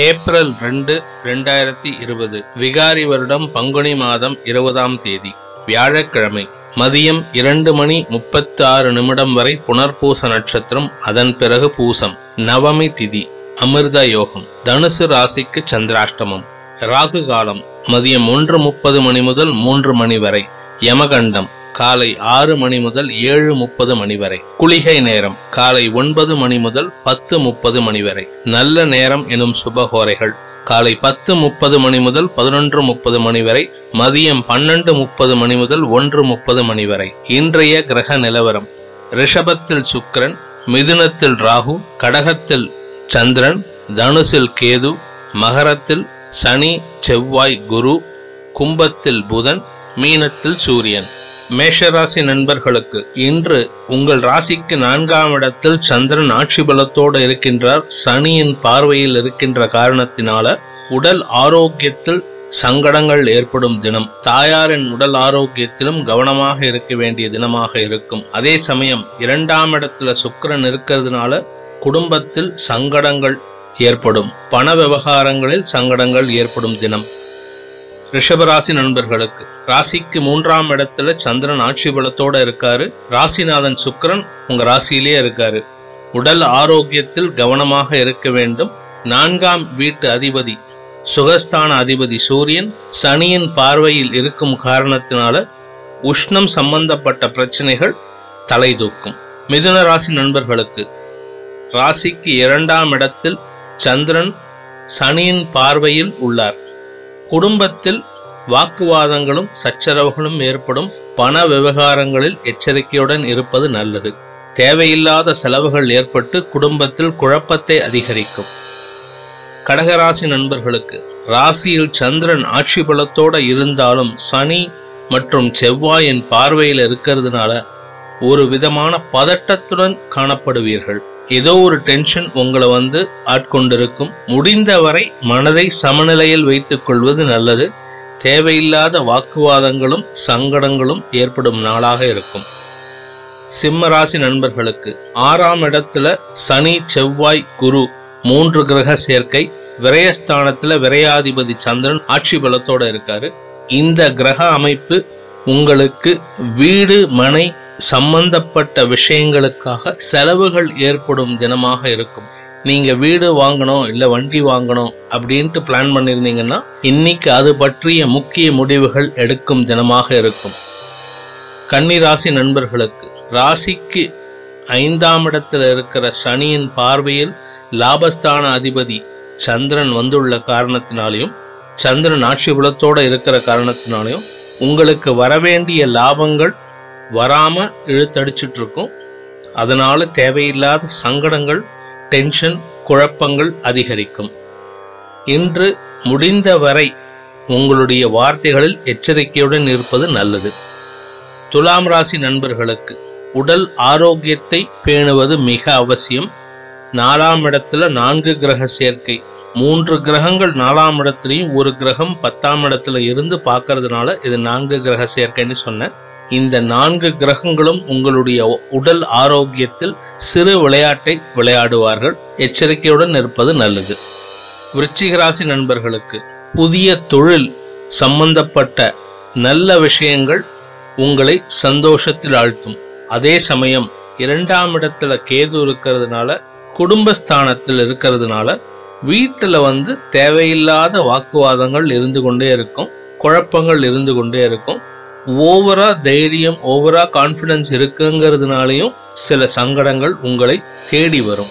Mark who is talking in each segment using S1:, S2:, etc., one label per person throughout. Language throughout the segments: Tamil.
S1: ஏப்ரல் ரெண்டு ரெண்டாயிரத்தி இருபது விகாரி வருடம் பங்குனி மாதம் இருபதாம் தேதி வியாழக்கிழமை மதியம் இரண்டு மணி முப்பத்தி ஆறு நிமிடம் வரை புனர்பூச நட்சத்திரம் அதன் பிறகு பூசம் நவமி திதி அமிர்த யோகம் தனுசு ராசிக்கு சந்திராஷ்டமம் ராகு காலம் மதியம் ஒன்று முப்பது மணி முதல் மூன்று மணி வரை யமகண்டம் காலை ஆறு மணி முதல் ஏழு முப்பது மணி வரை. குளிகை நேரம் காலை ஒன்பது மணி முதல் பத்து முப்பது மணி வரை. நல்ல நேரம் எனும் சுபகோரைகள். காலை பத்து முப்பது மணி முதல் பதினொன்று முப்பது மணி வரை. மதியம் பன்னெண்டு முப்பது மணி முதல் ஒன்று முப்பது மணி வரை. இன்றைய கிரக நிலவரம். ரிஷபத்தில் சுக்கிரன் மிதுனத்தில் ராகு கடகத்தில் சந்திரன் தனுசில் கேது மகரத்தில் சனி செவ்வாய் குரு கும்பத்தில் புதன் மீனத்தில் சூரியன். மேஷராசி நண்பர்களுக்கு இன்று உங்கள் ராசிக்கு நான்காம் இடத்தில் சந்திரன் ஆட்சி பலத்தோடு இருக்கின்றார். சனியின் பார்வையில் இருக்கின்ற காரணத்தினால உடல் ஆரோக்கியத்தில் சங்கடங்கள் ஏற்படும் தினம். தாயாரின் உடல் ஆரோக்கியத்திலும் கவனமாக இருக்க வேண்டிய தினமாக இருக்கும். அதே சமயம் இரண்டாம் இடத்துல சுக்கரன் இருக்கிறதுனால குடும்பத்தில் சங்கடங்கள் ஏற்படும். பண விவகாரங்களில் சங்கடங்கள் ஏற்படும் தினம். ரிஷபராசி நண்பர்களுக்கு. ராசிக்கு மூன்றாம் இடத்துல சந்திரன் ஆட்சி பலத்தோட இருக்காரு. ராசிநாதன் சுக்கரன் உங்க ராசியிலே இருக்காரு. உடல் ஆரோக்கியத்தில் கவனமாக இருக்க வேண்டும். நான்காம் வீட்டு அதிபதி சுகஸ்தான அதிபதி சூரியன் சனியின் பார்வையில் இருக்கும் காரணத்தினால உஷ்ணம் சம்பந்தப்பட்ட பிரச்சனைகள் தலை தூக்கும். மிதுன ராசி நண்பர்களுக்கு ராசிக்கு இரண்டாம் இடத்தில் சந்திரன் சனியின் பார்வையில் உள்ளார். குடும்பத்தில் வாக்குவாதங்களும் சச்சரவுகளும் ஏற்படும் பண விவகாரங்களில் எச்சரிக்கையுடன் இருப்பது நல்லது. தேவையில்லாத செலவுகள் ஏற்பட்டு குடும்பத்தில் குழப்பத்தை அதிகரிக்கும். கடகராசி நண்பர்களுக்கு ராசியில் சந்திரன் ஆட்சி பலத்தோட இருந்தாலும் சனி மற்றும் செவ்வாயின் பார்வையில் இருக்கிறதுனால ஒரு விதமான பதட்டத்துடன் காணப்படுவீர்கள். ஏதோ ஒரு டென்ஷன் உங்களை வந்து ஆட்கொண்டிருக்கும். முடிந்தவரை மனதை சமநிலையில் வைத்துக் கொள்வது நல்லது. தேவையில்லாத வாக்குவாதங்களும் சங்கடங்களும் ஏற்படும் நாளாக இருக்கும். சிம்மராசி நண்பர்களுக்கு ஆறாம் இடத்துல சனி செவ்வாய் குரு மூன்று கிரக சேர்க்கை விரயஸ்தானத்துல விரையாதிபதி சந்திரன் ஆட்சி பலத்தோட இருக்காரு. இந்த கிரக அமைப்பு உங்களுக்கு வீடு மனை சம்பந்தப்பட்ட விஷயங்களுக்காக செலவுகள் ஏற்படும் தினமாக இருக்கும். நீங்க வீடு வாங்கணும் இல்ல வண்டி வாங்கணும் அப்படின்ட்டு பிளான் பண்ணிருந்தீங்கன்னா இன்னைக்கு அது பற்றிய முக்கிய முடிவுகள் எடுக்கும் தினமாக இருக்கும். கன்னி ராசி நண்பர்களுக்கு ராசிக்கு ஐந்தாம் இடத்துல இருக்கிற சனியின் பார்வையில் லாபஸ்தான அதிபதி சந்திரன் வந்துள்ள காரணத்தினாலையும் சந்திரன் ஆட்சி குலத்தோட இருக்கிற காரணத்தினாலையும் உங்களுக்கு வரவேண்டிய லாபங்கள் வராம இழுத்தடிச்சிட்டு இருக்கும் அதனால தேவையில்லாத சங்கடங்கள் டென்ஷன் குழப்பங்கள் அதிகரிக்கும். இன்று முடிந்தவரை உங்களுடைய வார்த்தைகளில் எச்சரிக்கையுடன் இருப்பது நல்லது. துலாம் ராசி நண்பர்களுக்கு உடல் ஆரோக்கியத்தை பேணுவது மிக அவசியம். நாலாம் இடத்துல நான்கு கிரக சேர்க்கை. மூன்று கிரகங்கள் நாலாம் இடத்துலையும் ஒரு கிரகம் பத்தாம் இடத்துல இருந்து பார்க்கறதுனால இது நான்கு கிரக சேர்க்கைன்னு சொன்னேன். இந்த நான்கு கிரகங்களும் உங்களுடைய உடல் ஆரோக்கியத்தில் சிறு விளையாட்டை விளையாடுவார்கள். எச்சரிக்கையுடன் இருப்பது நல்லது. விருச்சிகராசி நண்பர்களுக்கு புதிய தொழில் சம்பந்தப்பட்ட நல்ல விஷயங்கள் உங்களை சந்தோஷத்தில் ஆழ்த்தும். அதே சமயம் இரண்டாம் இடத்துல கேது இருக்கிறதுனால குடும்பஸ்தானத்தில் இருக்கிறதுனால வீட்டில் வந்து தேவையில்லாத வாக்குவாதங்கள் இருந்து கொண்டே இருக்கும் குழப்பங்கள் இருந்து கொண்டே இருக்கும். ஓவரா தைரியம் ஓவரா கான்ஃபிடன்ஸ் இருக்குங்கிறதுனாலையும் சில சங்கடங்கள் உங்களை தேடி வரும்.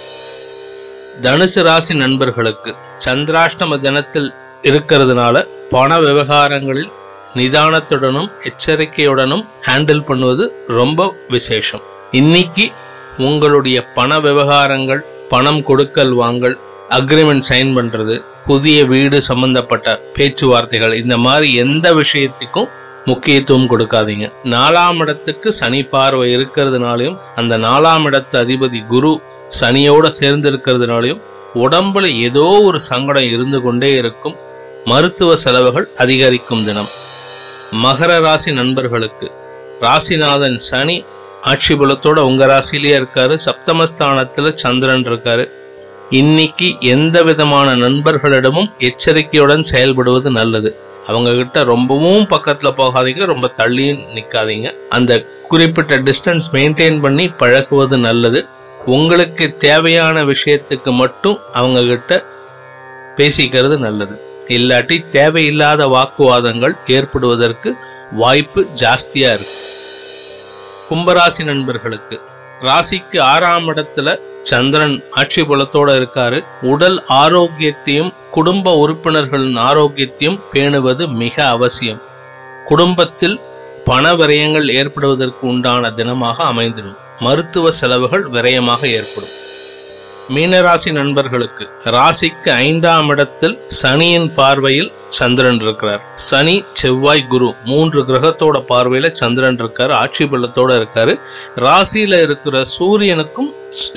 S1: தனுசு ராசி நண்பர்களுக்கு சந்திராஷ்டம தினத்தில் இருக்கிறதுனால பண விவகாரங்களில் நிதானத்துடனும் எச்சரிக்கையுடனும் ஹேண்டில் பண்ணுவது ரொம்ப விசேஷம். இன்னைக்கு உங்களுடைய பண விவகாரங்கள் பணம் கொடுக்கல் வாங்கல் அக்ரிமெண்ட் சைன் பண்றது புதிய வீடு சம்பந்தப்பட்ட பேச்சுவார்த்தைகள் இந்த மாதிரி எந்த விஷயத்துக்கும் முக்கியத்துவம் கொடுக்காதீங்க. நாலாம் இடத்துக்கு சனி பார்வை இருக்கிறதுனாலையும் அந்த நாலாம் இடத்து அதிபதி குரு சனியோட சேர்ந்து இருக்கிறதுனாலையும் உடம்புல ஏதோ ஒரு சங்கடம் இருந்து கொண்டே இருக்கும். மருத்துவ செலவுகள் அதிகரிக்கும் தினம். மகர ராசி நண்பர்களுக்கு ராசிநாதன் சனி ஆட்சி பலத்தோட உங்க ராசிலேயே இருக்காரு. சப்தமஸ்தானத்துல சந்திரன் இருக்காரு. இன்னைக்கு எந்த விதமான நண்பர்களிடமும் எச்சரிக்கையுடன் செயல்படுவது நல்லது. அவங்க கிட்ட ரொம்பவும் பக்கத்துல போகாதீங்க ரொம்ப தள்ளியும் நிக்காதீங்க. அந்த குறிப்பிட்ட டிஸ்டன்ஸ் மெயின்டைன் பண்ணி பழகுவது நல்லது. உங்களுக்கு தேவையான விஷயத்துக்கு மட்டும் அவங்க கிட்ட பேசிக்கிறது நல்லது. இல்லாட்டி தேவையில்லாத வாக்குவாதங்கள் ஏற்படுவதற்கு வாய்ப்பு ஜாஸ்தியா இருக்கு. கும்பராசி நண்பர்களுக்கு ராசிக்கு ஆறாம் இடத்துல சந்திரன் ஆட்சி புலத்தோட இருக்காரு. உடல் ஆரோக்கியத்தையும் குடும்ப உறுப்பினர்களின் ஆரோக்கியத்தையும் பேணுவது மிக அவசியம். குடும்பத்தில் பண விரயங்கள் ஏற்படுவதற்கு உண்டான தினமாக அமைந்திடும். மருத்துவ செலவுகள் விரயமாக ஏற்படும். மீனராசி நண்பர்களுக்கு ராசிக்கு ஐந்தாம் இடத்தில் சனியின் பார்வையில் சந்திரன் இருக்கிறார். சனி செவ்வாய் குரு மூன்று கிரகத்தோட பார்வையில சந்திரன் இருக்காரு ஆட்சி பள்ளத்தோட இருக்காரு. ராசியில இருக்கிற சூரியனுக்கும்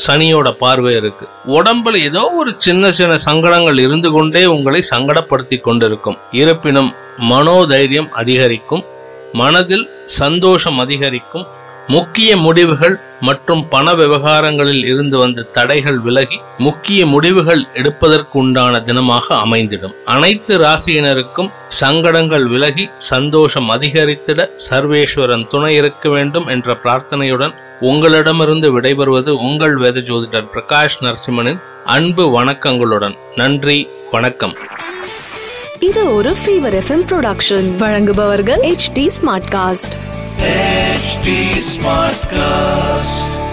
S1: சனியோட பார்வை இருக்கு. உடம்புல ஏதோ ஒரு சின்ன சின்ன சங்கடங்கள் இருந்து கொண்டே உங்களை சங்கடப்படுத்தி கொண்டிருக்கும். இருப்பினும் மனோதைரியம் அதிகரிக்கும். மனதில் சந்தோஷம் அதிகரிக்கும். முக்கிய முடிவுகள் மற்றும் பண விவகாரங்களில் இருந்து வந்த தடைகள் விலகி முக்கிய முடிவுகள் எடுப்பதற்கு உண்டான தினமாக அமைந்திடும். அனைத்து ராசியினருக்கும் சங்கடங்கள் விலகி சந்தோஷம் அதிகரித்திட சர்வேஸ்வரன் துணை இருக்க வேண்டும் என்ற பிரார்த்தனையுடன் உங்களிடமிருந்து விடைபெறுவது உங்கள் வேத ஜோதிடர் பிரகாஷ் நரசிம்மனின் அன்பு வணக்கங்களுடன். நன்றி வணக்கம்.
S2: இது ஒரு ஃபீவர் எஃப்எம் ப்ரொடக்ஷன் வழங்குபவர்கள் H T smart cast
S3: HT smart cast